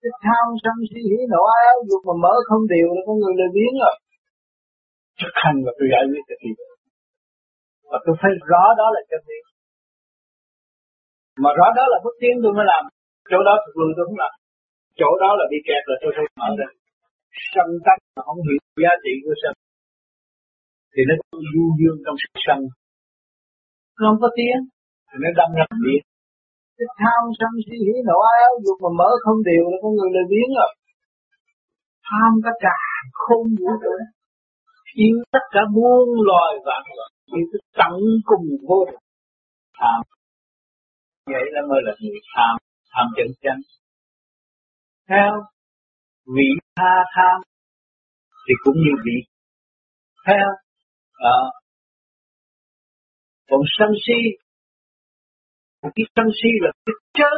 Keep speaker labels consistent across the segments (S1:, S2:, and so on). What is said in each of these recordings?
S1: cái tham sân si hỉ nộ ai áo dục mà mở không điều là con người lười biếng rồi. Thực hành và tôi giải quyết được gì và tôi phải rõ đó là chân lý. Mà rõ đó là bước tiến tôi mới làm. Chỗ đó thực luôn tôi không làm. Chỗ đó là bị kẹt rồi, tôi phải mở ra. Sân tánh mà không hiểu giá trị của sân, thì nó du dương trong sự sân. Nó không có tiếng, thì nó đâm ra điện cái tham sân si hỉ nộ ai áo dục mà mở không điều là con người lười biếng rồi. Tham tất cả không vũ trụ yêu tất cả muôn loài vạn vật yêu cái tận cùng vô tận tham. Vậy là mới là người tham tham chân chánh. Theo vị tha tham thì cũng như vị. Theo ờ, à, còn sân si một cái sân si là cái chớ.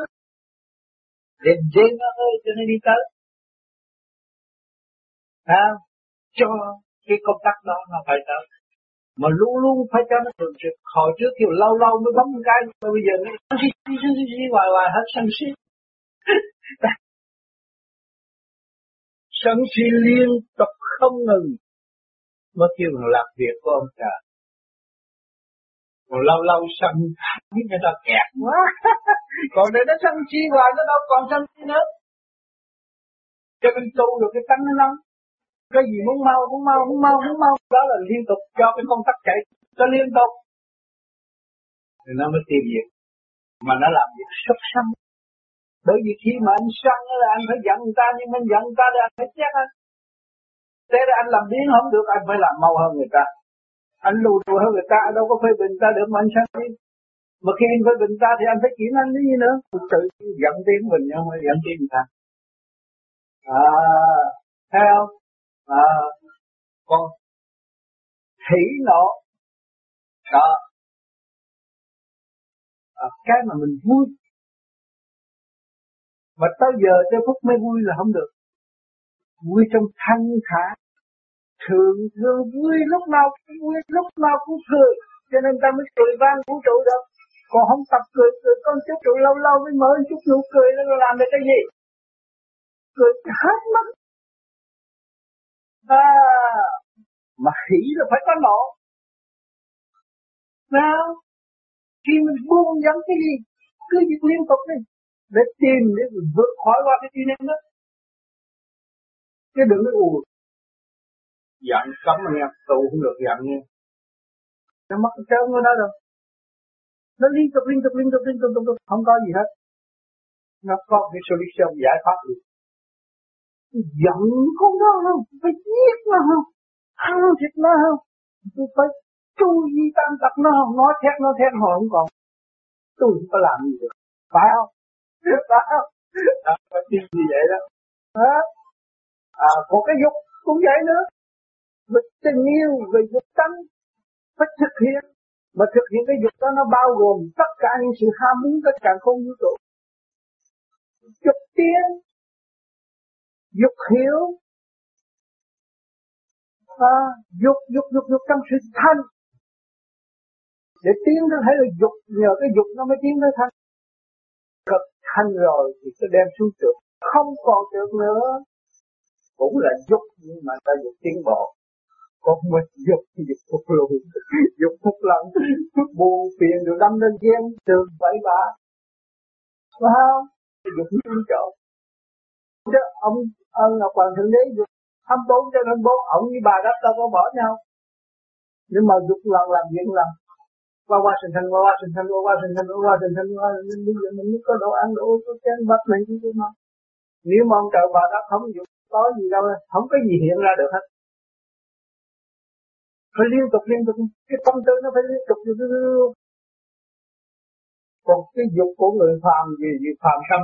S1: Để dễ nó ơi cho nó đi tới. À, cho cái công tác đó nó phải tới. Mà luôn luôn phải cho nó thường trực. Hồi trước kiểu lâu lâu mới bấm một cái mà bây giờ nó sân si sân si sân si hoài hoài hết sân si. Sân si liên tục không ngừng. Mới kêu bằng làm việc của ông trời còn lâu lâu sân biết người ta kẹt. Quá. Còn để nó sân si hoài nó đâu còn sân si nữa. Cho nên tu được cái tánh nó nóng. Cái gì muốn mau muốn mau muốn mau muốn mau đó là liên tục cho cái con tắc chạy. Cho liên tục. Thì nó mới tiêu diệt. Mà nó làm việc xuất sanh. Bởi vì khi mà anh sân là anh phải giận người ta nhưng anh giận người ta thì anh phải chết anh thế ra anh làm biến không được anh phải làm mau hơn người ta anh lù lù hơn người ta đâu có phê bình ta được mà anh sáng đi? Mà khi anh phê bình ta thì anh phải kiểm anh cái gì nữa? Tự giận tiếng mình nhưng mà giận tiếng người ta. À thấy không? À con hỉ nộ. Đó. À, cái mà mình vui. Mà tới giờ tới phút mới vui là không được. Vui trong thanh thản thường thường vui lúc nào cũng vui lúc nào cũng cười cho nên ta mới cười vang vũ trụ được còn không tập cười cười con chút trụ lâu lâu mới mở chút nụ cười nó làm được cái gì? Cười hết mất à, mà hỉ là phải có nộ sao? Khi mình buông dẫn cái gì cứ việc liên tục đi để tìm để vượt khỏi qua cái chuyện đó. Chứ đừng có ù giận cấm anh em tu không được giận nha. Nó mất cái trơn của nó rồi nó liên tục liên tục liên tục liên tục liên tục không có gì hết. Nó có cái solution giải pháp được giận con đó không? Phải giết nó không? Ăn thịt nó không? Tôi phải tu di tam tập nó không? Nói thét nó thét hồi không còn. Tôi không có làm gì được. Phải không? Phải không? À, phải tin như vậy đó. À, à, còn cái dục cũng vậy nữa về tình yêu về dục tánh phải thực hiện. Mà thực hiện cái dục đó nó bao gồm tất cả những sự ham muốn tất cả không vũ trụ dục tiến dục hiểu à, dục dục dục dục trong sự thanh để tiến tới thấy là dục nhờ cái dục nó mới tiến tới thanh cực thanh rồi thì sẽ đem xuống trượt không còn trượt nữa. Cũng là dục nhưng mà ta dục tiến bộ còn mình dục thì dục phục lùng. Dục phục lặng. Chút buồn phiền rồi đâm lên ghen. Trường vậy bạ phải không? Dục như chỗ chứ ông ông ngọc hoàng thượng đế dục hai bốn cho nên bốn ông với bà đất đâu có bỏ nhau. Nhưng mà dục lần làm việc lần qua qua sinh thành qua qua sinh thành qua qua sinh thành qua qua sinh thành qua bây giờ mình mới có đồ ăn, đồ có chén bát này chứ mà. Nếu mà ông trời bà đất không dục có gì đâu, không có gì hiện ra được hết phải liên tục liên tục. Cái tâm tư nó phải liên tục. Liên tục còn cái dục của người phàm gì gì phàm tâm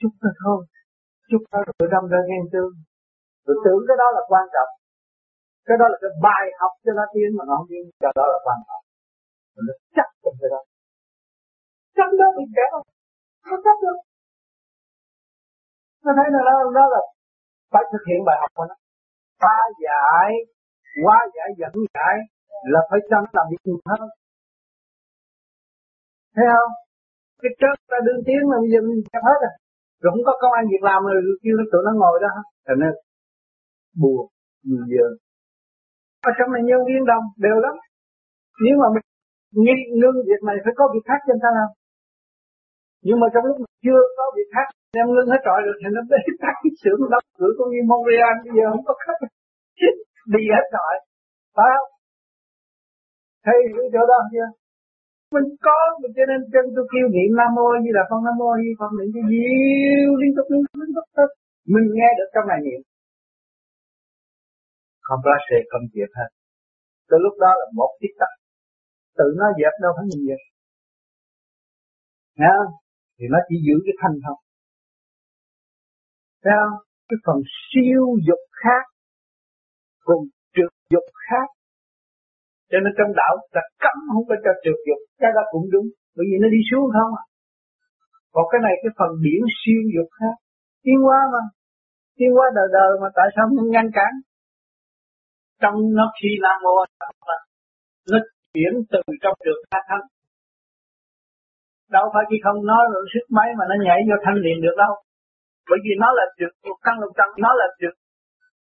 S1: chút nó thôi. Chút nó rồi đâm ra ghen tương. Rồi tưởng cái đó là quan trọng. Cái đó là cái bài học cho nó tiến mà nó không tiến. Cho đó là quan trọng. Mình nó chắc trong cái đó. Chắc đó bị kẻ không không chắc được. Nó thấy là nó, nó là phải thực hiện bài học của nó. Phá giải quá giải dẫn giải là phải chăng làm việc nhiều hơn thấy không? Cái trước ta đương tiếng mà bây giờ mình dẹp hết rồi. Rồi không có công an việc làm rồi kêu nó tụi nó ngồi đó. Thành nên buồn nhiều giờ ở trong này nhân viên đồng đều lắm. Nếu mà mình nghi ngưng việc này phải có việc khác cho người ta làm. Nhưng mà trong lúc mà chưa có việc khác đem ngưng hết trọi rồi thì nó bế tắc cái xưởng đóng cửa của như Montreal bây giờ không có khách đi hết rồi, phải không? Thấy cái chỗ đó chưa? Mình có mình cho nên chân tôi kêu niệm nam mô như là con nam mô như con niệm cái diệu liên tục liên tục liên tục mình nghe được trong này niệm. Không ra sẽ không việc hết. Tới lúc đó là một tiết tắc tự nó dẹp đâu phải mình dẹp. Nghe không? Thì nó chỉ giữ cái thanh không. Thấy không? Cái phần siêu dục khác Cùng trượt dục khác. Cho nên trong đạo là cấm không có cho trượt dục, Cái đó cũng đúng, Bởi vì nó đi xuống không à. Còn cái này cái phần điển siêu dục khác. Tiến hóa mà, Tiến hóa đời đời mà tại sao không ngăn cản? Trong nó khi Nam Mô Nó chuyển từ trong được ra thanh đâu phải chỉ không nói rồi sức máy mà nó nhảy vô thanh liền được đâu. Bởi vì nó là trực căn lục trần, nó là trực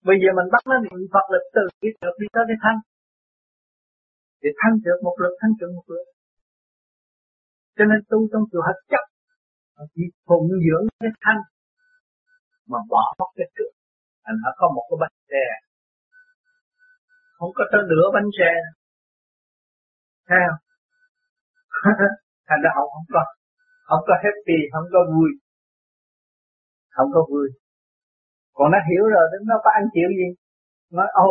S1: bây giờ mình bắt nó niệm phật lực từ cái trượt đi tới cái thanh thì thanh trượt một lực thanh trượt một lực. Cho nên tu trong chùa hết chấp chỉ phụng dưỡng cái thanh mà bỏ mất cái trượt thành nó có một cái bánh xe. Không có tới nửa bánh xe. Thấy không? Thành ra họ không có không có happy, không có vui. Không có vui còn nó hiểu rồi nó có ăn chịu gì? Nói ô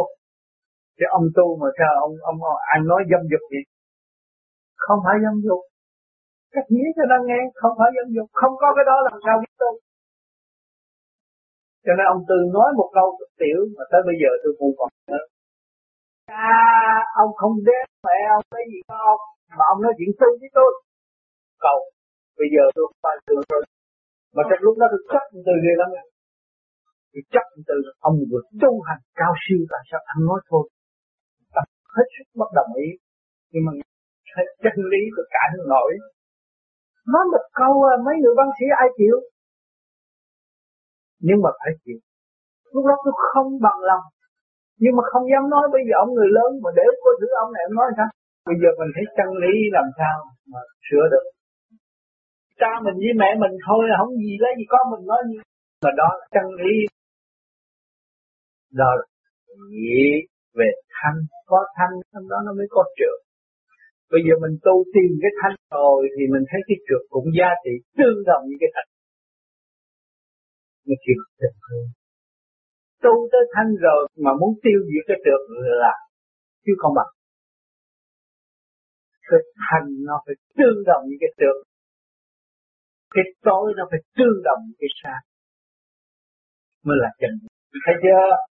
S1: cái ông tu mà sao ông ông anh nói dâm dục gì không phải dâm dục. Cách nghĩa cho nó nghe không phải dâm dục. Không có cái đó làm sao biết tu. Cho nên ông tư nói một câu tiểu mà tới bây giờ tôi không còn nữa. À ông không đến mẹ ông cái gì ông mà ông nói chuyện tu với tôi. Cầu bây giờ tôi không phải tưởng rồi mà trong lúc đó tôi chấp từ ghê lắm thì chấp từ ông vừa tu hành cao siêu tại sao anh nói thôi. Tập hết sức bất đồng ý. Nhưng mà chân lý của cãi nước nổi. Nói một câu à, mấy người văn sĩ ai chịu? Nhưng mà phải chịu. Lúc đó tôi không bằng lòng. Nhưng mà không dám nói bây giờ ông người lớn mà để có thứ ông này, ông nói sao? Bây giờ mình thấy chân lý làm sao mà sửa được? Cha mình với mẹ mình thôi, không gì lấy gì có mình nói gì mà đó là chân lý đó là nghĩ về thanh, có thanh trong đó nó mới có trượt. Bây giờ mình tu tìm cái thanh rồi thì mình thấy cái trượt cũng giá trị tương đồng như cái thanh. Nó chịu tình thương tu tới thanh rồi mà muốn tiêu diệt cái trượt là chứ không bằng. Cái thanh nó phải tương đồng như cái trượt. Cái tối nó phải tương đồng cái sáng. Mới là chân. Thấy chưa?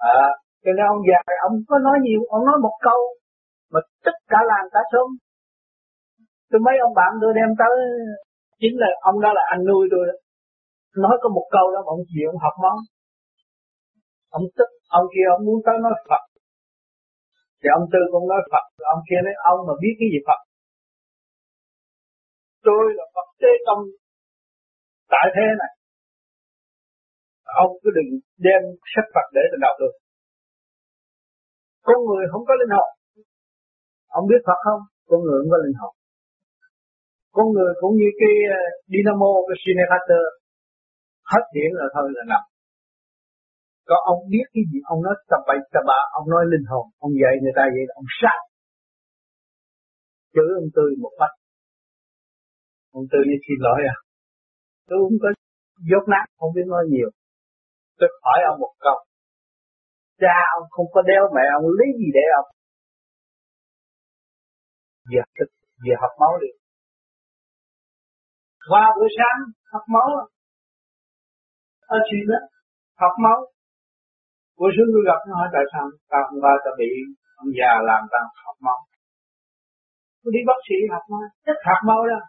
S1: À, cho nên ông già ông có nói nhiều ông nói một câu mà tất cả làng cả xóm tôi mấy ông bạn tôi đem tới chính là ông đó là anh nuôi tôi đó. nói có một câu đó mà ông chịu ông học món. Ông tức ông kia ông muốn tới nói Phật. Thì ông tư cũng nói Phật ông kia nói ông mà biết cái gì Phật. Tôi là Phật tế công tại thế này ông cứ đừng đem sách Phật để trên đầu được. Con người không có linh hồn. Ông biết Phật không? Con người không có linh hồn. Con người cũng như cái ờ, dynamo, cái generator hết điện là thôi là nằm. Có ông biết cái gì, ông nói tập bậy tập bạ, ông nói linh hồn, ông dạy người ta vậy là ông sát. Chữ ông tươi một bách. Ông tươi như xin lỗi à. Tôi không có dốt nát, không biết nói nhiều tôi hỏi ông một câu. Cha ông không có đeo mẹ ông, lấy gì để ông? Giờ tức giờ học máu đi. Qua buổi sáng, học máu. Ở chuyện đó, học máu. Buổi sáng tôi gặp nó hỏi, tại sao tao không qua tao bị ông già làm tao học máu? Tôi đi bác sĩ học máu, chắc học máu đó.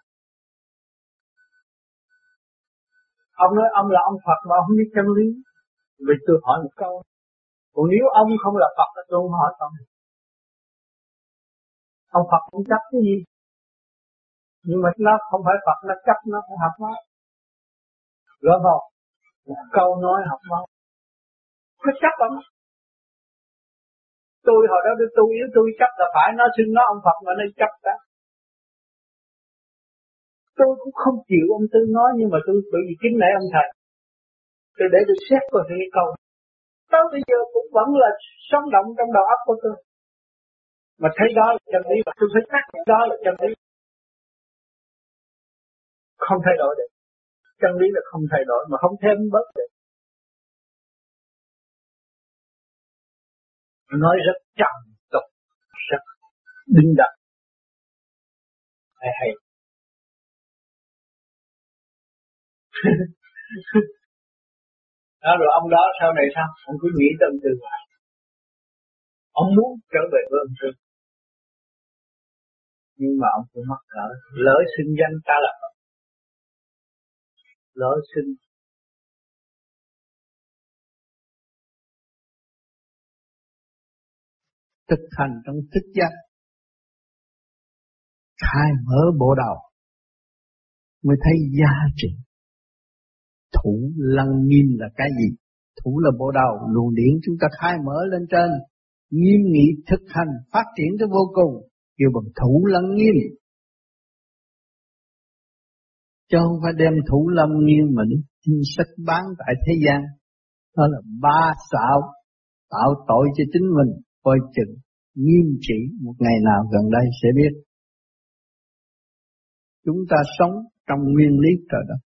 S1: Ông nói, ông là ông Phật mà ông không biết chân lý vì tôi hỏi một câu, còn nếu ông không là Phật tôi không hỏi ông ông Phật cũng chấp cái gì nhưng mà nó không phải Phật, nó chấp, nó phải học nó
S2: Rõ không? Một câu nói học nó Nó chấp không? Tôi hồi đó tôi yếu, tôi chấp là phải, nó xưng nó ông Phật mà nó chấp đó. Tôi cũng không chịu ông Tư nói, nhưng mà tôi, bởi vì kính nể ông thầy. Tôi để tôi xét vào cái câu. Tới bây giờ cũng vẫn là sống động trong đầu óc của tôi. Mà thấy đó là chân lý và tôi phải xác đó là chân lý. Không thay đổi được. Chân lý là không thay đổi mà không thêm bớt được. Nói rất trầm tục, rất đinh đậm. Hay hay. đó, rồi ông đó sau này sao? Ông cứ nghĩ tâm từ hoài. Ông muốn trở về với ông sư nhưng mà ông cũng mắc lỡ lỡ sinh danh ta là lỡ sinh thực hành trong thức giác. Khai mở bộ đầu mới thấy giá trị thủ lăng nghiêm là cái gì? Thủ là bộ đầu. Luồng điển chúng ta khai mở lên trên. Nghiêm nghị thực hành, phát triển tới vô cùng. Kêu bằng thủ lăng nghiêm. Chứ không phải đem thủ lâm nghiêm mà đi sách bán tại thế gian. Đó là ba xạo tạo tội cho chính mình. Coi chừng nghiêm trị một ngày nào gần đây sẽ biết. Chúng ta sống trong nguyên lý trời đất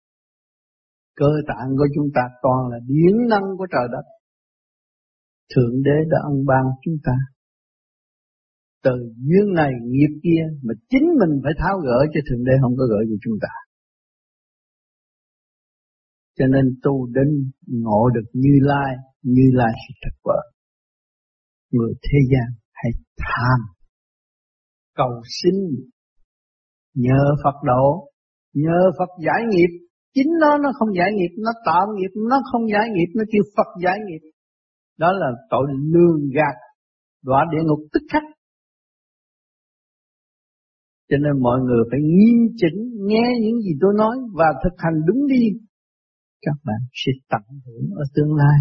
S2: cơ tạng của chúng ta toàn là điển năng của trời đất. Thượng đế đã ân ban chúng ta. Từ duyên này, nghiệp kia mà chính mình phải tháo gỡ cho thượng đế không có gỡ cho chúng ta. Cho nên tu đến ngộ được như lai như lai sự thật vợ người thế gian hãy tham. Cầu xin. Nhờ Phật độ, nhờ Phật giải nghiệp chính nó nó không giải nghiệp, nó tạo nghiệp, nó không giải nghiệp, nó kêu Phật giải nghiệp. Đó là tội lương gạt, đọa địa ngục tức khắc. Cho nên mọi người phải nghiêm chỉnh, nghe những gì tôi nói và thực hành đúng đi. Các bạn sẽ tận hưởng ở tương lai.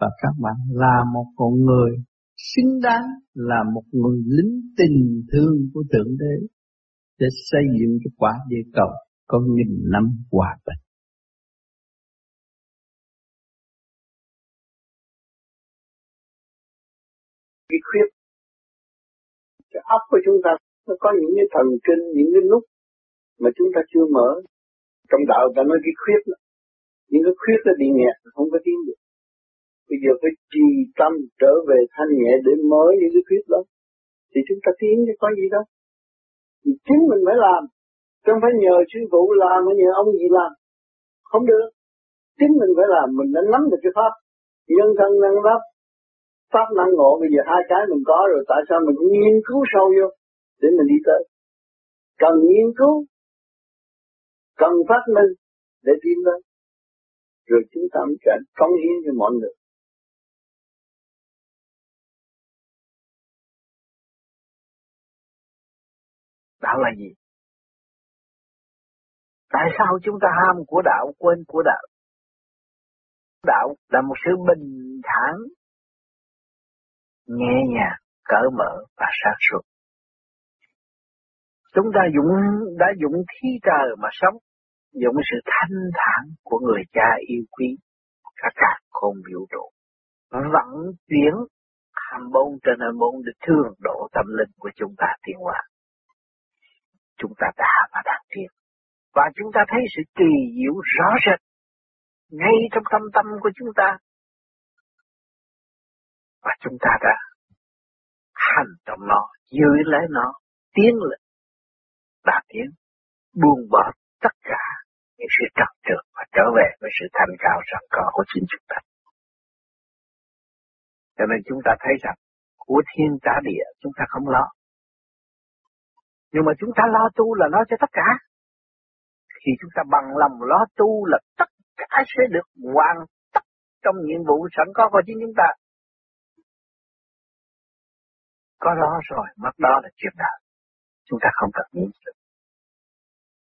S2: Và các bạn là một con người xứng đáng, là một người lính tình thương của Thượng Đế để xây dựng cái quả địa cầu có nghìn năm hòa bình.
S3: Cái khuyết cái óc của chúng ta nó có những cái thần kinh, những cái nút mà chúng ta chưa mở. Trong đạo ta nói cái khuyết đó. Những cái khuyết nó bị nghẹt, không có tiến được. Bây giờ phải trì tâm trở về thanh nhẹ để mở những cái khuyết đó. Thì chúng ta tiến chứ có gì đâu. Thì chính mình phải làm. Không phải nhờ sư phụ làm hay nhờ ông gì làm. Không được. Chính mình phải làm, mình đã nắm được cái pháp. Nhân thân năng pháp, pháp năng ngộ bây giờ hai cái mình có rồi tại sao mình nghiên cứu sâu vô để mình đi tới. Cần nghiên cứu, cần phát minh để tiến tới. Rồi chúng ta mới cảnh công hiến cho mọi người. Đạo là gì? Tại sao chúng ta ham của đạo quên của đạo? Đạo là một sự bình thản, nhẹ nhàng, cởi mở và sáng suốt. Chúng ta dụng đã dụng khí trời mà sống, dụng sự thanh thản của người cha yêu quý, cả cả không vũ trụ, vận chuyển hàm bốn trên hàm bốn để thương độ tâm linh của chúng ta tiến hóa. Chúng ta đã và đang tiến và chúng ta thấy sự kỳ diệu rõ rệt ngay trong tâm tâm của chúng ta. Và chúng ta đã hành động nó, giữ lấy nó, tiến lên, đạt tiến, buông bỏ tất cả những sự trật trượt và trở về với sự thành cao sẵn có của chính chúng ta. Cho nên chúng ta thấy rằng của thiên trả địa chúng ta không lo. Nhưng mà chúng ta lo tu là lo cho tất cả khi chúng ta bằng lòng lo tu là tất cả sẽ được hoàn tất trong nhiệm vụ sẵn có của chính chúng ta. Có đó rồi, mất đó là chuyện đời. Chúng ta không cần nghĩ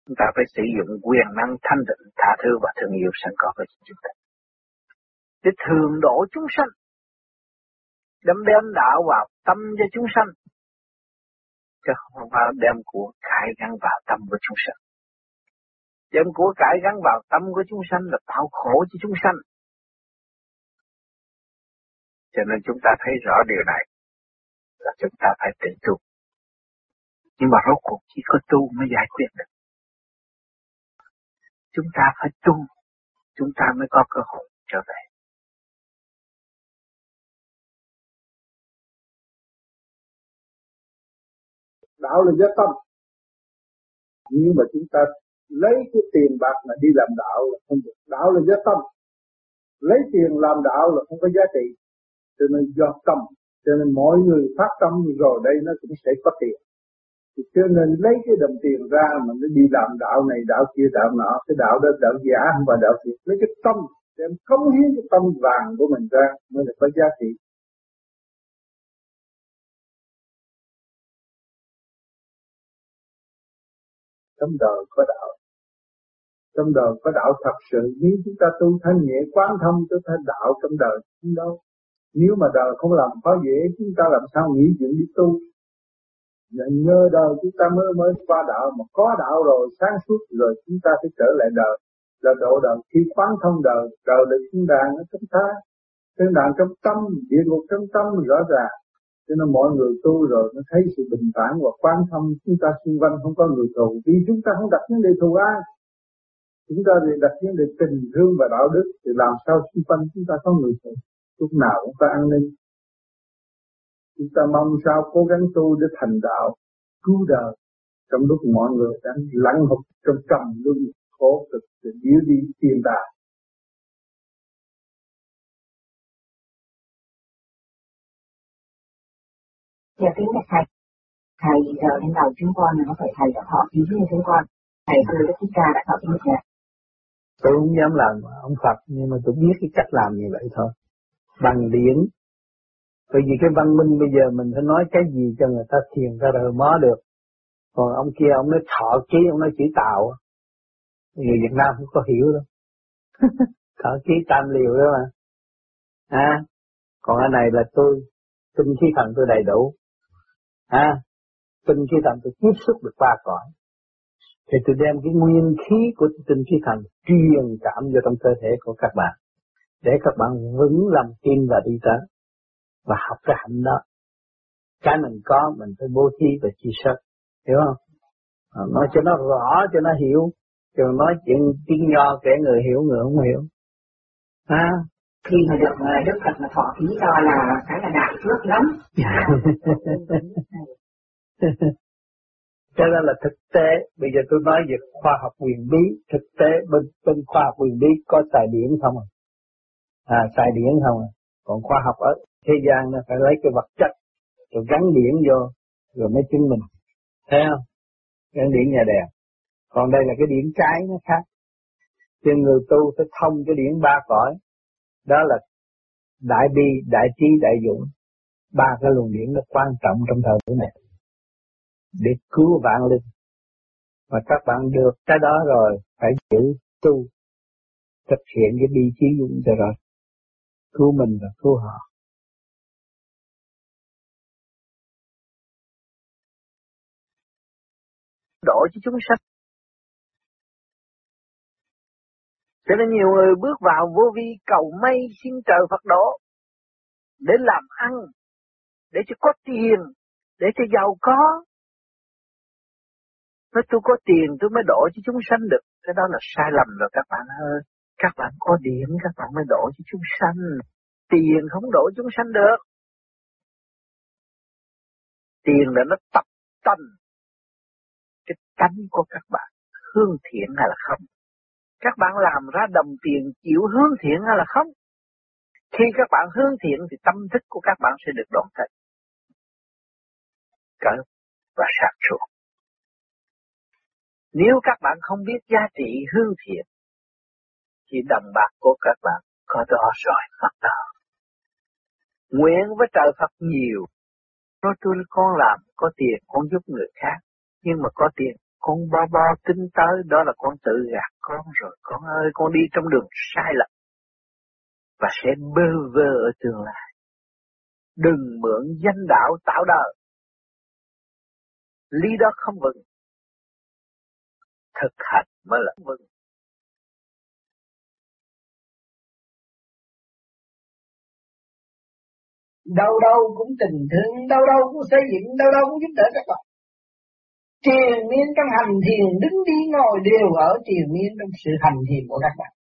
S2: Chúng ta phải sử dụng quyền năng thanh định, tha thứ và thương yêu sẵn có của chính chúng ta. Để thường độ chúng sanh. Đem đem đạo vào tâm cho chúng sanh. Chứ không phải đem của cải gắn vào tâm của chúng sanh. Đem của cải gắn vào tâm của chúng sanh là tạo khổ cho chúng sanh. Cho nên chúng ta thấy rõ điều này là chúng ta phải tự tu. Nhưng mà rốt cuộc chỉ có tu mới giải quyết được. Chúng ta phải tu, chúng ta mới có cơ hội trở về.
S1: Đạo là giác tâm. Nhưng mà chúng ta lấy cái tiền bạc mà đi làm đạo là không được. Đạo là do tâm. Lấy tiền làm đạo là không có giá trị. Cho nên do tâm. Cho nên mọi người phát tâm rồi đây nó cũng sẽ có tiền. Thì cho nên lấy cái đồng tiền ra mà nó đi làm đạo này, đạo kia, đạo nọ. Cái đạo đó đạo giả không phải đạo thiệt. Lấy cái tâm, đem cống hiến cái tâm vàng của mình ra mới là có giá trị. Trong đời có đạo trong đời có đạo thật sự. Nếu chúng ta tu thanh nhẹ quán thông, chúng ta đạo trong đời không đâu. Nếu mà đời không làm khó dễ, chúng ta làm sao nghĩ chuyện đi tu? Nhờ đời chúng ta mới mới qua đạo. Mà có đạo rồi, sáng suốt rồi, chúng ta phải trở lại đời. Là độ đời khi quán thông đời đời là thiên đàng ở trong ta. Thiên đàng trong tâm, địa ngục trong tâm, rõ ràng. Cho nên mọi người tu rồi nó thấy sự bình thản và quan thông. Chúng ta xung quanh không có người thù. Vì chúng ta không đặt vấn đề thù ai chúng ta thì đặt vấn đề tình thương và đạo đức thì làm sao xung quanh chúng ta có người thù lúc nào cũng có an ninh chúng ta mong sao cố gắng tu để thành đạo, cứu đời, trong lúc mọi người đang lặng hụt trong trầm luân, khổ cực để yếu đi tiền tài
S4: Dạ kính bạch thầy. Thầy giờ đến đầu chúng con nó phải thầy đã thọ ý với chúng con. Thầy từ Đức Thích Ca đã thọ ký như
S2: Tôi cũng dám làm ông Phật nhưng mà tôi biết cái cách làm như vậy thôi. Bằng điển. Bởi vì cái văn minh bây giờ mình phải nói cái gì cho người ta thiền ra đời mó được. Còn ông kia ông nói thọ ký, ông nói chữ tạo. Người Việt Nam không có hiểu đâu. thọ ký tam liều đó mà. À, còn cái này là tôi, tinh khí thần tôi đầy đủ. À, tinh khí thần tôi tiếp xúc được ba cõi. Thì tôi đem cái nguyên khí của tinh khí thần truyền cảm vào trong cơ thể của các bạn. Để các bạn vững lòng tin và đi tới. Và học cái hạnh đó. Cái mình có mình phải bố thí và chia sẻ. Hiểu không? À, nói cho nó rõ, cho nó hiểu. Chứ nói chuyện tiếng nho kẻ người hiểu, người không hiểu. À,
S4: khi mà được Đức Phật mà thọ ký cho là cái là đại phước lắm.
S2: Cho nên là thực tế, bây giờ tôi nói về khoa học quyền bí, thực tế bên bên khoa học quyền bí có xài điển không à? À, xài điển không à? Còn khoa học ở thế gian nó phải lấy cái vật chất, rồi gắn điển vô, rồi mới chứng minh. Thấy không? Gắn điển nhà đèn. Còn đây là cái điển trái nó khác. Cho người tu phải thông cái điển ba cõi. Đó là đại bi, đại trí, đại dũng. Ba cái luồng điển nó quan trọng trong thời buổi này để cứu vạn linh. Mà các bạn được cái đó rồi, phải giữ tu, thực hiện cái bi trí dũng cho rồi. Cứu mình và cứu họ. Độ cho chúng sanh. Cho nên nhiều người bước vào vô vi cầu may xin trời Phật độ để làm ăn, để cho có tiền, để cho giàu có, Nói tôi có tiền tôi mới đổ cho chúng sanh được. Cái đó là sai lầm rồi các bạn ơi. Các bạn có điểm, các bạn mới đổ cho chúng sanh. Tiền không đổ chúng sanh được. Tiền là nó tập tâm. Cái tánh của các bạn hương thiện hay là không. Các bạn làm ra đồng tiền chịu hướng thiện hay là không. Khi các bạn hướng thiện thì tâm thức của các bạn sẽ được đoạn kết. Cỡ và sạc suốt. Nếu các bạn không biết giá trị hương thiện, thì đồng bạc của các bạn có đó rồi mất đó. Nguyện với trời Phật nhiều, nói tôi con làm, có tiền con giúp người khác, nhưng mà có tiền
S3: con bo bo tính tới đó là con tự gạt con rồi con ơi con đi trong đường sai lầm. Và sẽ bơ vơ ở tương lai. Đừng mượn danh đạo tạo đời. Lý đó không vững thực hành mới là vững.
S5: Đâu đâu cũng tình thương, đâu đâu cũng xây dựng, đâu đâu cũng giúp đỡ các bạn. Triền miên trong hành thiền, đứng đi ngồi đều ở triền miên trong sự hành thiền của các bạn.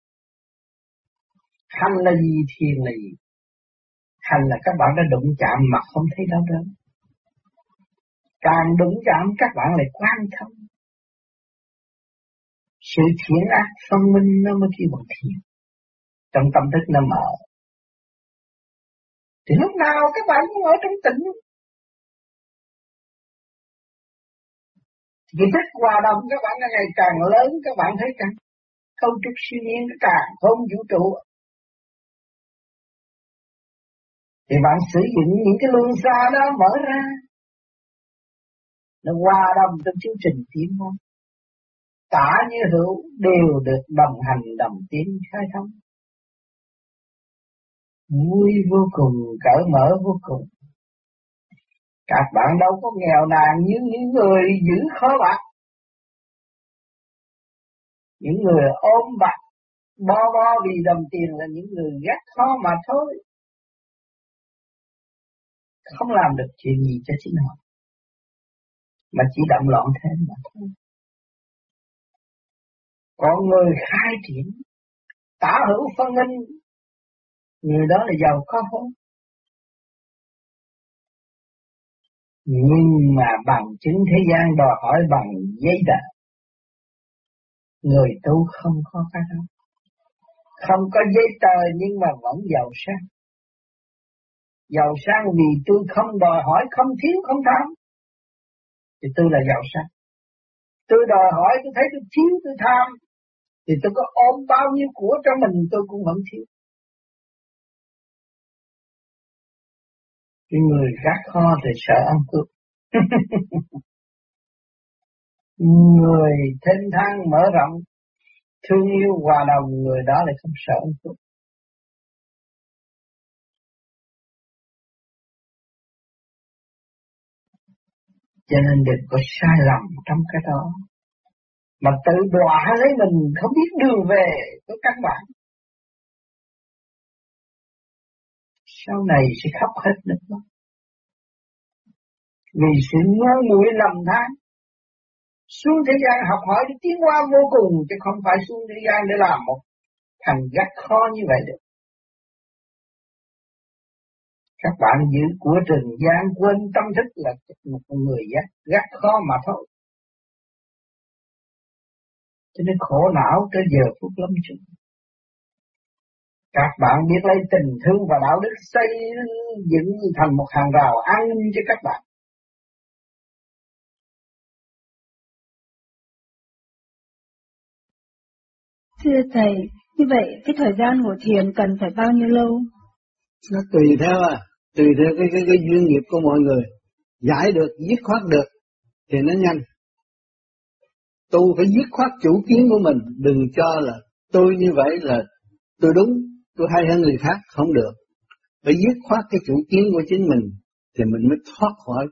S5: Hành là gì, thiền là gì? Hành là các bạn đã đụng chạm mà không thấy đau đớn. Càng đụng chạm, các bạn lại quan thông sự thiện ác phân minh nó mới kêu bằng thiền trong tâm thức nó mở. Thì lúc nào các bạn cũng ở trong tỉnh Vì thức hòa đồng các bạn ngày càng lớn, các bạn thấy càng không trúc siêu nhiên nó càng không vũ trụ. Thì bạn sử dụng những cái luân xa đó mở ra. Nó hòa đồng trong chương trình tiến hóa cả như hữu đều được đồng hành đồng tiến khai thông. Vui vô cùng cởi mở vô cùng. Các bạn đâu có nghèo nàn như những người giữ khó bạc. Những người ôm bạc, bo bo vì đồng tiền là những người ghét khó mà thôi. Không làm được chuyện gì cho chính họ, mà chỉ động loạn thêm mà thôi còn người khai triển, tả hữu phân minh, người đó là giàu có hơn nhưng mà bằng chứng thế gian đòi hỏi bằng giấy tờ. Người tu không có cái đó. Không có giấy tờ nhưng mà vẫn giàu sang. Giàu sang vì tôi không đòi hỏi, không thiếu, không tham thì tôi là giàu sang. Tôi đòi hỏi, tôi thấy tôi thiếu, tôi tham thì tôi có ôm bao nhiêu của trong mình tôi cũng vẫn thiếu. Cái người gác kho thì sợ ăn cướp. Người thênh thang mở rộng, thương yêu hòa đồng, người đó lại không sợ ăn cướp. Cho nên đừng có sai lầm trong cái đó mà tự đọa lấy mình không biết đường về của các bạn sau này sẽ khóc hết nước mắt. Vì sự ngu muội lầm than xuống thế gian học hỏi để tiến qua vô cùng chứ không phải xuống thế gian để làm một thằng gắt khó như vậy được. Các bạn giữ của trần gian quên tâm thức là một người gắt, gắt khó mà thôi. Cho nên khổ não tới giờ phút lâm chung. Các bạn biết lấy tình thương và đạo đức xây dựng thành một hàng rào an ninh cho các bạn.
S6: Thưa Thầy, như vậy cái thời gian ngồi thiền cần phải bao nhiêu lâu?
S2: Nó tùy theo à, tùy theo cái, cái, cái duyên nghiệp của mọi người. Giải được, dứt khoát được thì nó nhanh. Tu phải dứt khoát chủ kiến của mình, đừng cho là tôi như vậy là tôi đúng, tôi hay hơn người khác, không được. Phải dứt khoát cái chủ kiến của chính mình, thì mình mới thoát khỏi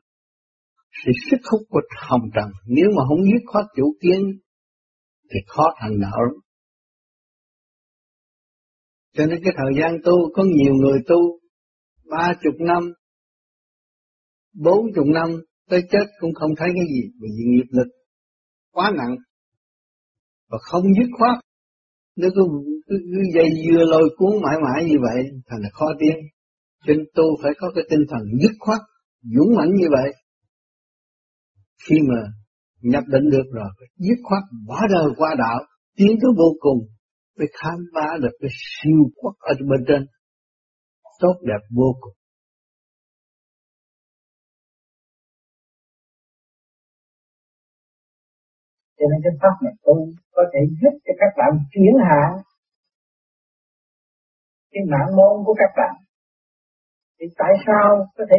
S2: sự sức hút của hồng trần. Nếu mà không dứt khoát chủ kiến, thì khó thành đạo lắm. Cho nên cái thời gian tu, có nhiều người tu, ba chục năm, bốn chục năm, tới chết cũng không thấy cái gì, vì nghiệp lực quá nặng, và không dứt khoát. Nó cứ, cứ, cứ dây dưa lôi cuốn mãi mãi như vậy thành là khó tiến. Cho nên tu phải có cái tinh thần dứt khoát dũng mãnh như vậy. Khi mà nhập định được rồi dứt khoát bỏ đời qua đạo tiến tới vô cùng mới khám phá được cái siêu quốc ở bên trên tốt đẹp vô cùng.
S5: Cho nên cái pháp này tu có thể giúp cho các bạn chuyển hạ cái mạng môn của các bạn. Thì tại sao có thể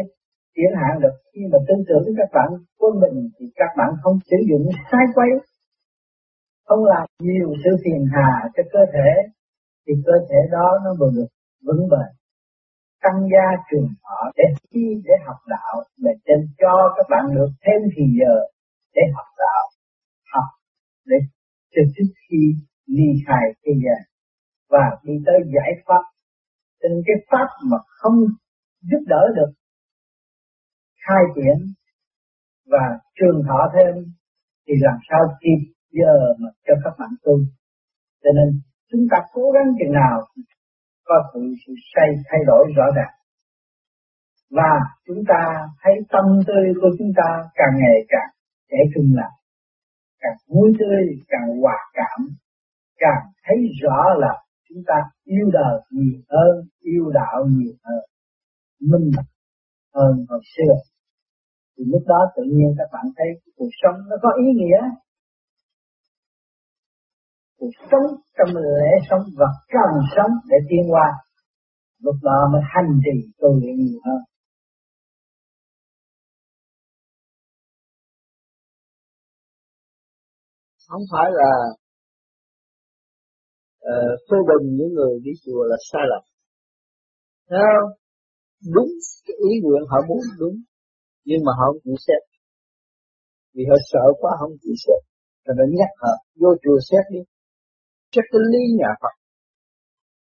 S7: chuyển hạ được? Khi mà tin tưởng các bạn quân mình thì các bạn không sử dụng sai quay không làm nhiều sự phiền hà cho cơ thể, thì cơ thể đó nó vừa được vững bền. Tăng gia trường thọ để chi để học đạo để cho các bạn được thêm thì giờ để học đạo để cho trước khi ly khai thế gian và đi tới giải pháp. Trên cái pháp mà không giúp đỡ được, khai triển và trường thọ thêm, thì làm sao kịp giờ mà cho các bạn tu cho nên chúng ta cố gắng chừng nào có sự sự say, thay đổi rõ ràng. Và chúng ta thấy tâm tư của chúng ta càng ngày càng trẻ trung lại càng vui tươi, càng hòa cảm, càng thấy rõ là chúng ta yêu đời nhiều hơn, yêu đạo nhiều hơn, minh hơn hồi xưa. Thì lúc đó tự nhiên các bạn thấy cuộc sống nó có ý nghĩa. Cuộc sống trong lễ sống và cần sống để tiến qua lúc đó mới hành trì tu luyện nhiều hơn.
S8: Không phải là uh, phê bình những người đi chùa là sai lầm. Thấy không? đúng cái ý nguyện họ muốn đúng. Nhưng mà họ không chịu xét. Vì họ sợ quá không chịu xét. Cho nên nhắc họ vô chùa xét đi. Xét cái lý nhà Phật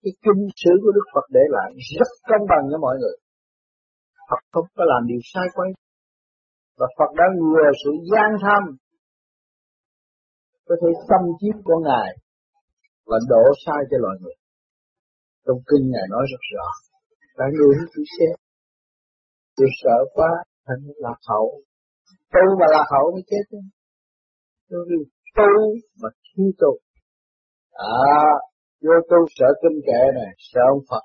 S8: cái kinh sử của Đức Phật để lại rất công bằng cho mọi người. Phật không có làm điều sai quấy. Và Phật đã ngừa sự gian tham có thể xâm chiếm của Ngài và đổ sai cho loài người. Trong kinh Ngài nói rất rõ, cả người không chịu xét. Tôi sợ quá, thành lạc hậu. Tu mà lạc hậu mới chết chứ. Tôi tu mà thiếu tu. À, vô tu sợ kinh kệ này, sợ ông Phật.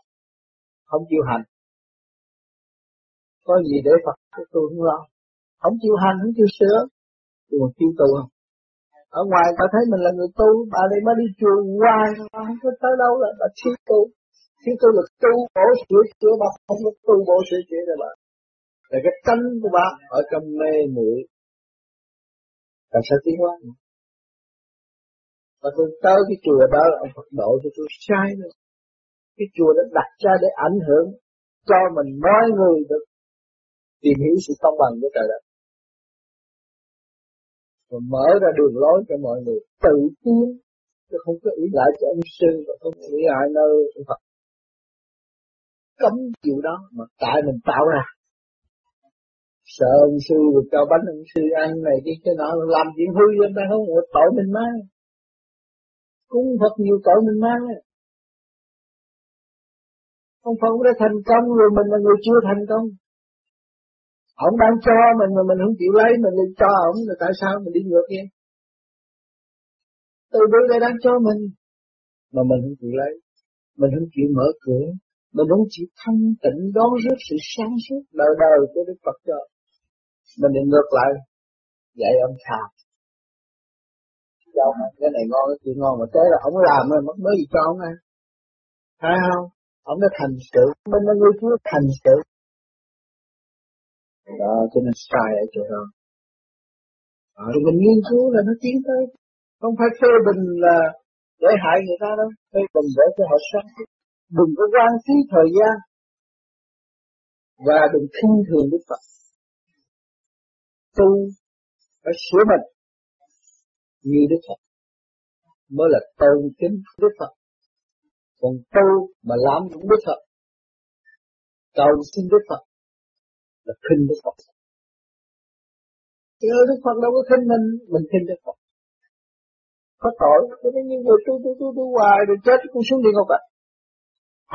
S8: Không chịu hành. Có gì để Phật cái tu không lo. Không chịu hành, không chịu sửa. Nhưng mà thiếu tu không? Ở ngoài bà thấy mình là người tu, bà đây mới đi chùa hoài bà không có tới đâu là bà thiếu tu. Thiếu tu là tu bổ sửa chữa, bà không có tu bổ sửa chữa rồi bà. Là cái tánh của bà ở trong mê muội. Làm sao tiến hóa. Và tôi tới cái chùa đó ông Phật độ cho tôi sai rồi. Cái chùa đã đặt ra để ảnh hưởng cho mình, mọi người được tìm hiểu sự công bằng của trời đất và mở ra đường lối cho mọi người tự tiến chứ không có ý lại cho ông sư và không có ý lại nơi Phật cấm chịu đó mà tại mình tạo ra. Sợ ông sư được cho bánh ông sư ăn này cái cái nọ làm chuyện hư cho ta không một tội mình mang cúng Phật nhiều tội mình mang không phải đã thành công rồi mình là người chưa thành công. Ông đang cho mình mà mình không chịu lấy mình lại cho ông là tại sao mình đi ngược vậy? Từ bi đây đang cho mình mà mình không chịu lấy, mình không chịu mở cửa, mình không chịu thanh tịnh đón rước sự sáng suốt đời đời của Đức Phật cho. Mình đi ngược lại, dạy ông sao Cho cái này ngon, cái kia ngon mà thế là ông làm rồi mất mới gì cho ông ăn. Thấy không? Ông đã thành sự, mình là người chưa thành sự, đó cho nên sai ở chỗ đó. À, rồi mình nghiên cứu là nó tiến tới không phải phê bình là để hại người ta đâu phê bình để cho họ sáng đừng có quan phí thời gian và đừng khinh thường Đức Phật. Tu phải sửa mình như Đức Phật mới là tôn kính Đức Phật. Còn tu mà làm đúng Đức Phật cầu xin Đức Phật là khinh Đức Phật. Chứ Đức Phật đâu có khinh mình, mình khinh Đức Phật. Có tội, cho nên những người tu tu tu tu hoài rồi chết cũng xuống địa ngục ạ.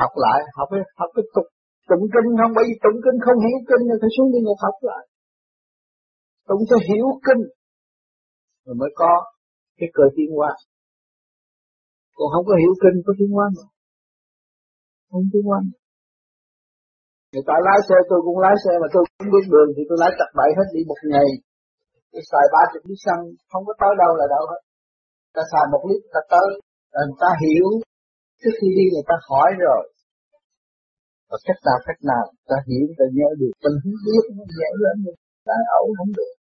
S8: Học lại, học cái học cái tục tụng kinh không, bởi vì tụng kinh không hiểu kinh thì phải xuống địa ngục học lại. Tụng cho hiểu kinh rồi mới có cái cơ tiến hóa. Còn không có hiểu kinh có tiến hóa mà. Không tiến hóa mà. Người ta lái xe, tôi cũng lái xe mà tôi không biết đường thì tôi lái tập bậy hết đi một ngày. Tôi xài ba chục lít xăng, không có tới đâu là đâu hết. Ta xài một lít ta tới. Là người ta hiểu trước khi đi người ta hỏi rồi.
S1: và cách nào cách nào ta hiểu ta nhớ được mình không biết nó dễ lên mình đang ẩu không được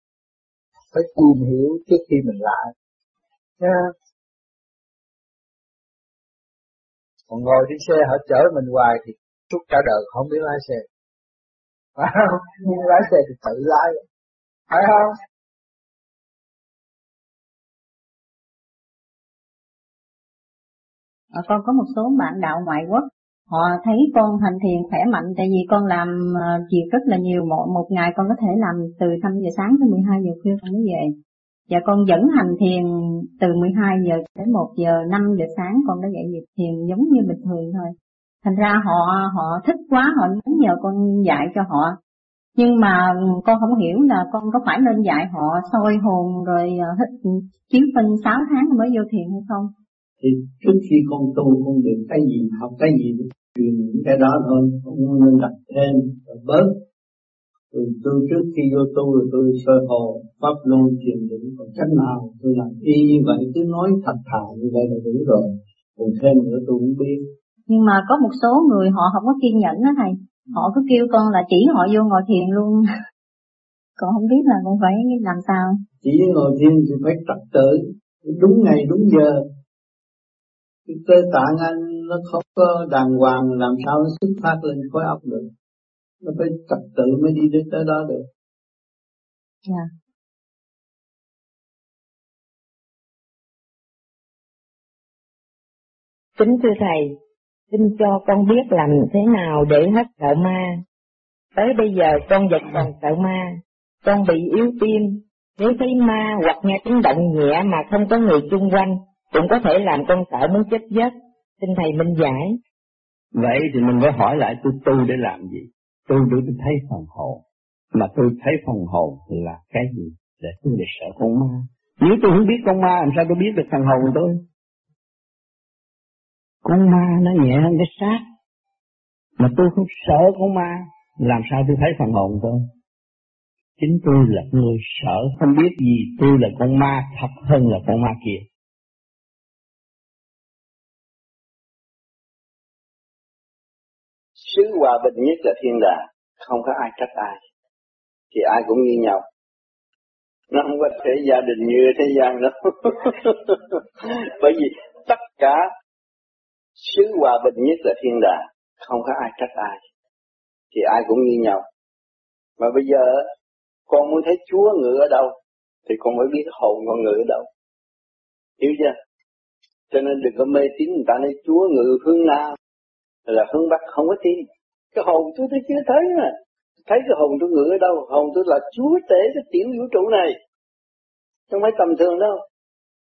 S1: phải tìm hiểu trước khi mình lại nha còn ngồi trên xe họ chở mình hoài thì suốt cả đời không biết lái xe. Phải không nhưng lái xe thì tự lái. Phải không?
S9: À, con có một số bạn đạo ngoại quốc họ thấy con hành thiền khỏe mạnh tại vì con làm uh, việc rất là nhiều. Một, một ngày con có thể làm từ 5 giờ sáng tới 12 giờ khuya con mới về. Và con vẫn hành thiền từ 12 giờ đến 1 giờ 5 giờ sáng con đã dậy việc thiền giống như bình thường thôi thành ra họ họ thích quá, họ muốn nhờ con dạy cho họ. Nhưng mà con không hiểu là con có phải nên dạy họ soi hồn rồi thích hít chiếu phân 6 tháng mới vô thiền hay không?
S8: Thì trước khi con tu, con được cái gì, học cái gì, truyền những cái đó thôi. Không nên đặt thêm bớt. Từ tôi trước khi vô tu rồi tôi soi hồ pháp luân, thiền định, còn cách nào tôi làm y như vậy, cứ nói thật thà như vậy là đủ rồi. Còn thêm nữa tôi cũng biết
S9: nhưng mà có một số người họ không có kiên nhẫn đó thầy. Họ cứ kêu con là chỉ họ vô ngồi thiền luôn. Con không biết là con phải làm sao.
S8: Chỉ ngồi thiền thì phải trật tự. Đúng ngày đúng giờ. Cái cơ tạng anh nó không có đàng hoàng làm sao nó xuất phát lên khối óc được. Nó phải trật tự mới đi đến tới đó được.
S9: Dạ. Yeah.
S10: Kính thưa Thầy, xin cho con biết làm thế nào để hết sợ ma. Tới bây giờ con vẫn còn sợ ma, con bị yếu tim, nếu thấy ma hoặc nghe tiếng động nhẹ mà không có người chung quanh, cũng có thể làm con sợ muốn chết giấc. Xin Thầy minh giải.
S11: Vậy thì mình phải hỏi lại tôi tu để làm gì? Tu để tôi thấy phần hồn. Mà tôi thấy phần hồn là cái gì? Để tôi để sợ con ma. Nếu tôi không biết con ma, làm sao tôi biết được phần hồn tôi? Con ma nó nhẹ hơn cái xác. Mà tôi không sợ con ma, làm sao tôi thấy phần hồn tôi? Chính tôi là người sợ không biết gì tôi là con ma thật hơn là con ma kia.
S2: Sứ hòa bình nhất là thiên đàng, không có ai trách ai. Thì ai cũng như nhau. Nó không có thể gia đình như thế gian đâu. Bởi vì tất cả sứ hòa bình nhất là thiên đàng, không có ai trách ai. Thì ai cũng như nhau. Mà bây giờ con muốn thấy Chúa ngự ở đâu thì con mới biết hồn con ngự ở đâu. Hiểu chưa? Cho nên đừng có mê tín người ta nói Chúa ngự phương nam là hướng Bắc không có tin. Cái hồn tôi tôi chưa thấy mà. Thấy cái hồn tôi ngự ở đâu? Hồn tôi là Chúa tể cái tiểu vũ trụ này. Không phải tầm thường đâu.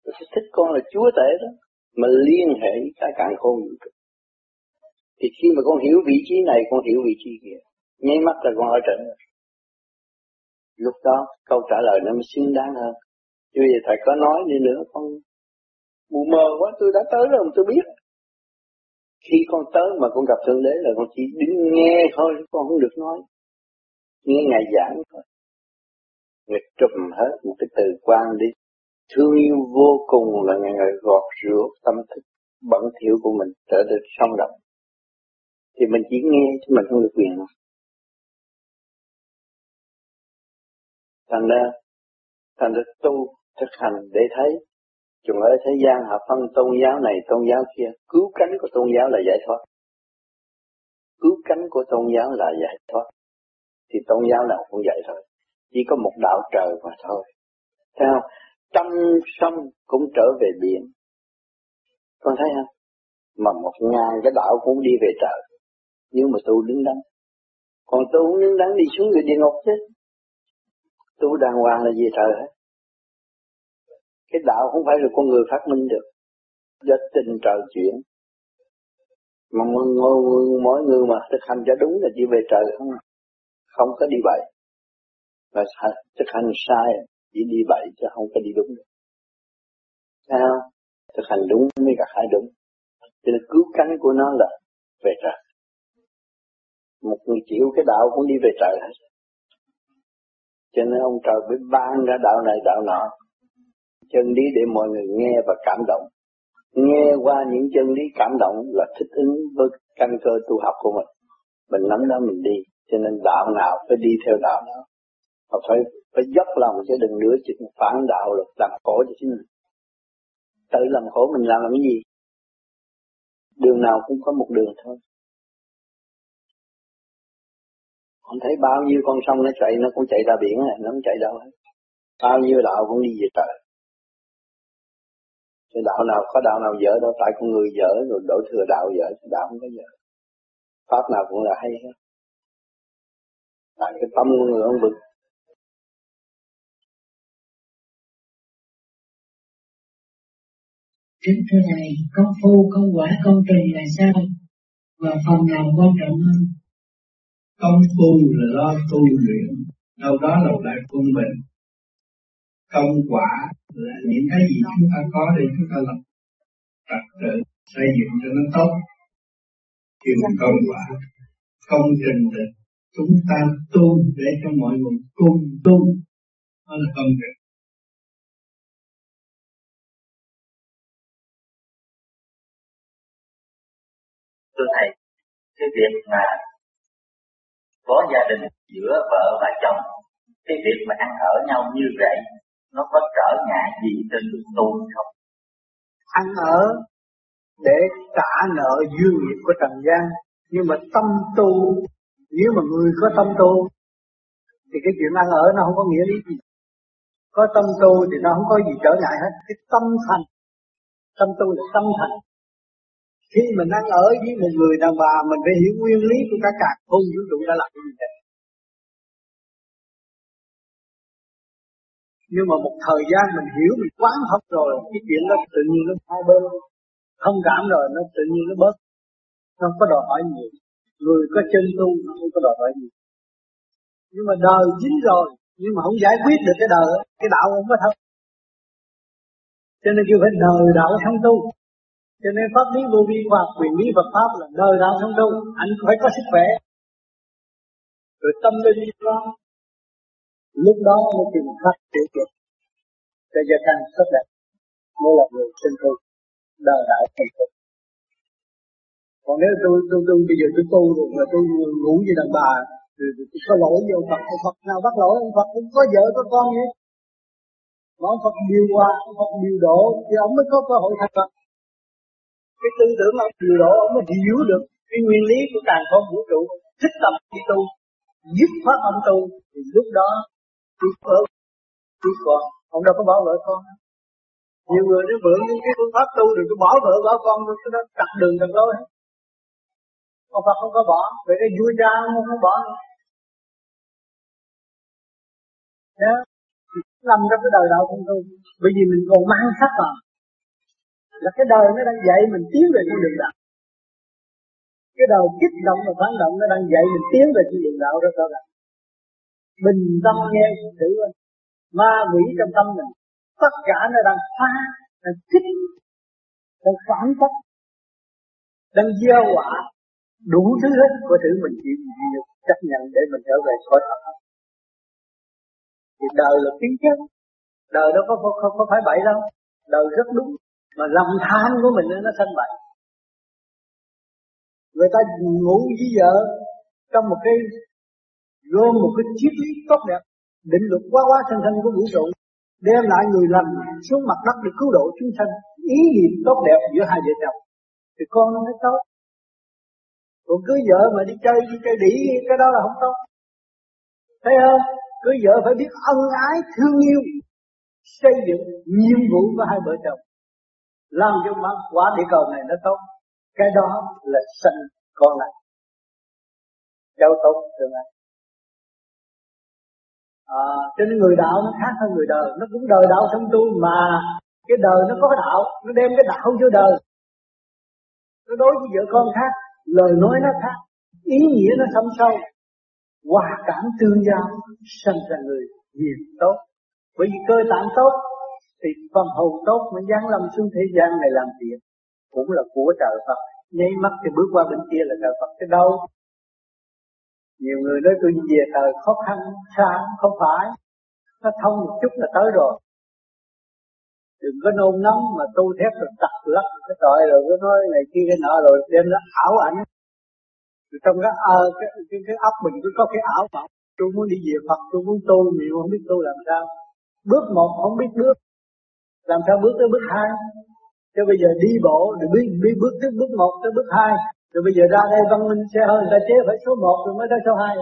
S2: Tôi thích con là Chúa tể đó. Mà liên hệ cái càng khôn vũ trụ. Thì khi mà con hiểu vị trí này, con hiểu vị trí kia. Nháy mắt là con ở trận rồi. Lúc đó câu trả lời nó mới xứng đáng hơn. Chứ bây giờ thầy có nói đi nữa con mù mờ quá tôi đã tới rồi tôi biết. Khi con tới mà con gặp Thượng Đế là con chỉ đứng nghe thôi, con không được nói. Nghe Ngài giảng thôi. Ngài trùm hết một cái từ quan đi. Thương yêu vô cùng là ngày gọt rửa tâm thức bẩn thiểu của mình trở nên song động. Thì mình chỉ nghe chứ mình không được quyền đâu. Thành ra, thành ra tu, thực hành để thấy Chúng ở thế gian họ phân tôn giáo này, tôn giáo kia. Cứu cánh của tôn giáo là giải thoát. Cứu cánh của tôn giáo là giải thoát. Thì tôn giáo nào cũng vậy thôi. Chỉ có một đạo trời mà thôi. Thấy không? Trăm sông cũng trở về biển. Con thấy không? Mà một ngàn cái đạo cũng đi về trời. Nhưng mà tu đứng đắn. Còn tu không đứng đắn đi xuống người địa ngục chứ. Tu đàng hoàng là về trời hết. Cái đạo không phải là con người phát minh được. Do tình trời chuyển. Mà mỗi, mỗi người mà thực hành cho đúng là chỉ về trời không à? không có đi bậy. Và thực hành sai chỉ đi bậy chứ không có đi đúng được. Sao? Thực hành đúng mới gặp hai đúng. Cho nên cứu cánh của nó là về trời. Một người chịu cái đạo cũng đi về trời hết. Cho nên ông trời mới ban ra đạo này, đạo nọ chân lý để mọi người nghe và cảm động. Nghe qua những chân lý cảm động là thích ứng với căn cơ tu học của mình. mình nắm đó mình đi cho nên đạo nào phải đi theo đạo đó mà phải phải dốc lòng chứ đừng nửa chừng phản đạo rồi làm khổ cho chính mình tự làm khổ mình làm làm cái gì đường nào cũng có một đường thôi Con thấy bao nhiêu con sông nó chạy nó cũng chạy ra biển này, nó không chạy đâu hết. Bao nhiêu đạo cũng đi về trời. Cái đạo nào có đạo nào dở đâu, tại con người dở rồi đổ thừa đạo dở, đạo không có dở. Pháp nào cũng là hay hết. Tại cái tâm của người ông bực
S12: Kính thưa Thầy, công phu, công quả, công trình là sao? Và phần nào quan trọng hơn?
S8: Công phu là lo tu luyện, đâu đó là lại quân bình Công quả là những cái gì chúng ta có để chúng ta làm trật tự, xây dựng cho nó tốt. thì là công quả. Công trình là chúng ta tu để cho mọi người cùng tu. Đó là công trình.
S13: Thưa thầy, cái việc mà có gia đình giữa vợ và chồng, cái việc mà ăn ở nhau như vậy, nó có trở ngại gì trên đường tu không?
S1: Ăn ở để trả nợ dư nghiệp của trần gian, nhưng mà tâm tu, nếu mà người có tâm tu, thì cái chuyện ăn ở nó không có nghĩa lý gì. Có tâm tu thì nó không có gì trở ngại hết. Cái tâm thành, tâm tu là tâm thành khi mình đang ở với một người đàn bà, mình phải hiểu nguyên lý của cả cả không vũ trụ đã làm cái gì thế nhưng mà một thời gian mình hiểu, mình quán học rồi, cái chuyện đó tự nhiên nó hai bên thông cảm rồi, nó tự nhiên nó bớt. Nó không có đòi hỏi nhiều. Người có chân tu, nó không có đòi hỏi nhiều. Nhưng mà đời dính rồi, nhưng mà không giải quyết được cái đời, cái đạo không có thật. Cho nên kêu phải đời đạo không tu cho nên pháp lý vô vi và quyền lý Phật pháp là nơi nào không đâu, anh phải có sức khỏe. Rồi tâm linh đó lúc đó mới tìm pháp để được cho gia tăng tốt đẹp mới là người sinh tu đời đạo thành tựu. còn nếu tôi tôi tôi bây giờ tôi tu rồi mà tôi ngủ như đàn bà thì tôi có lỗi với ông Phật. Ông Phật nào bắt lỗi ông Phật? Cũng có vợ có con vậy mà ông Phật điều hòa ông Phật điều độ thì ông mới có cơ hội thành Phật cái tư tưởng ông điều độ ông mới hiểu được. Cái nguyên lý của càng không vũ trụ thích tâm đi tu dứt phát ông tu thì lúc đó chú vợ chú con ông đâu có bỏ vợ con nhiều người nó vượng những cái phương pháp tu rồi cứ bỏ vợ bỏ con rồi cái đó chặt đường chặt lối. Ông Phật không có bỏ vậy cái vui cha không có bỏ nữa. Nhớ, nằm trong cái đời đạo không tu. Bởi vì mình còn mang sắc vào là cái đời nó đang dạy mình tiến về con đường đạo. Cái đầu kích động và phản động nó đang dạy mình tiến về con đường đạo rất rõ ràng bình tâm nghe thử ma quỷ trong tâm mình tất cả nó đang phá đang kích đang phản tất đang gieo quả đủ thứ hết có thử mình chịu chịu chấp nhận để mình trở về khỏi thật thì đời là tiến chất đời đó có, có, có, có phải bậy đâu. Đời rất đúng mà lòng tham của mình nó sanh bệnh. người ta ngủ với vợ, trong một cái, gom một cái triết lý tốt đẹp, định luật quá quá sanh sanh của vũ trụ, đem lại người lành xuống mặt đất để cứu độ chúng sanh. Ý niệm tốt đẹp giữa hai vợ chồng, thì con nó mới tốt. Còn cưới vợ mà đi chơi đi chơi đĩ, cái đó là không tốt. Thấy không? Cưới vợ phải biết ân ái thương yêu, xây dựng nhiệm vụ của hai vợ chồng làm cho mặt quả địa cầu này nó tốt. Cái đó là sanh con lại cháu tốt tương lai à, cho nên người đạo nó khác hơn người đời. Nó cũng đời đạo trong tu mà cái đời nó có đạo nó đem cái đạo vô đời. Nó đối với vợ con khác lời nói nó khác ý nghĩa nó thâm sâu. Hòa cảm tương giao sanh ra người hiền tốt. Bởi vì cơ tạng tốt thì phần hồn tốt mới dán lâm xuống thế gian này làm việc. Cũng là của trời Phật. Nháy mắt thì bước qua bên kia là trời Phật. Cái đâu? Nhiều người nói tôi về trời khó khăn xa không phải. Nó thông một chút là tới rồi. Đừng có nôn nóng mà tu thép rồi tập lắc cái tội rồi cứ nói này kia cái nọ rồi đem nó ảo ảnh. Trong cái, à, cái, cái, cái óc mình cứ có cái ảo vọng. Tôi muốn đi về Phật tôi muốn tu nhiều không biết tu làm sao. Bước một không biết bước làm sao bước tới bước hai? Cho bây giờ đi bộ rồi biết biết bước tới bước một tới bước hai. Rồi bây giờ ra đây, văn minh xe hơi, người ta chế phải số một rồi mới tới số hai.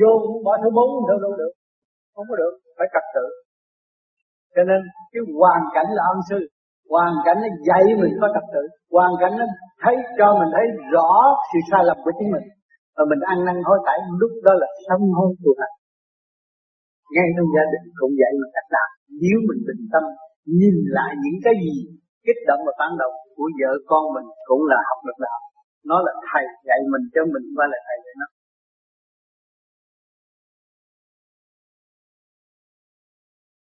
S1: Vô cũng bỏ số bốn, đâu đâu được. Không có được, phải trật tự cho nên, cái hoàn cảnh là ân sư. Hoàn cảnh nó dạy mình có trật tự hoàn cảnh nó thấy, cho mình thấy rõ sự sai lầm của chính mình. Và mình ăn năn hối cải, lúc đó là sám hối tu hành ngay trong gia đình cũng vậy mà cách làm nếu mình bình tâm nhìn lại những cái gì kích động và phản động của vợ con mình cũng là học được đạo. Nó là thầy dạy mình cho mình và là thầy dạy nó.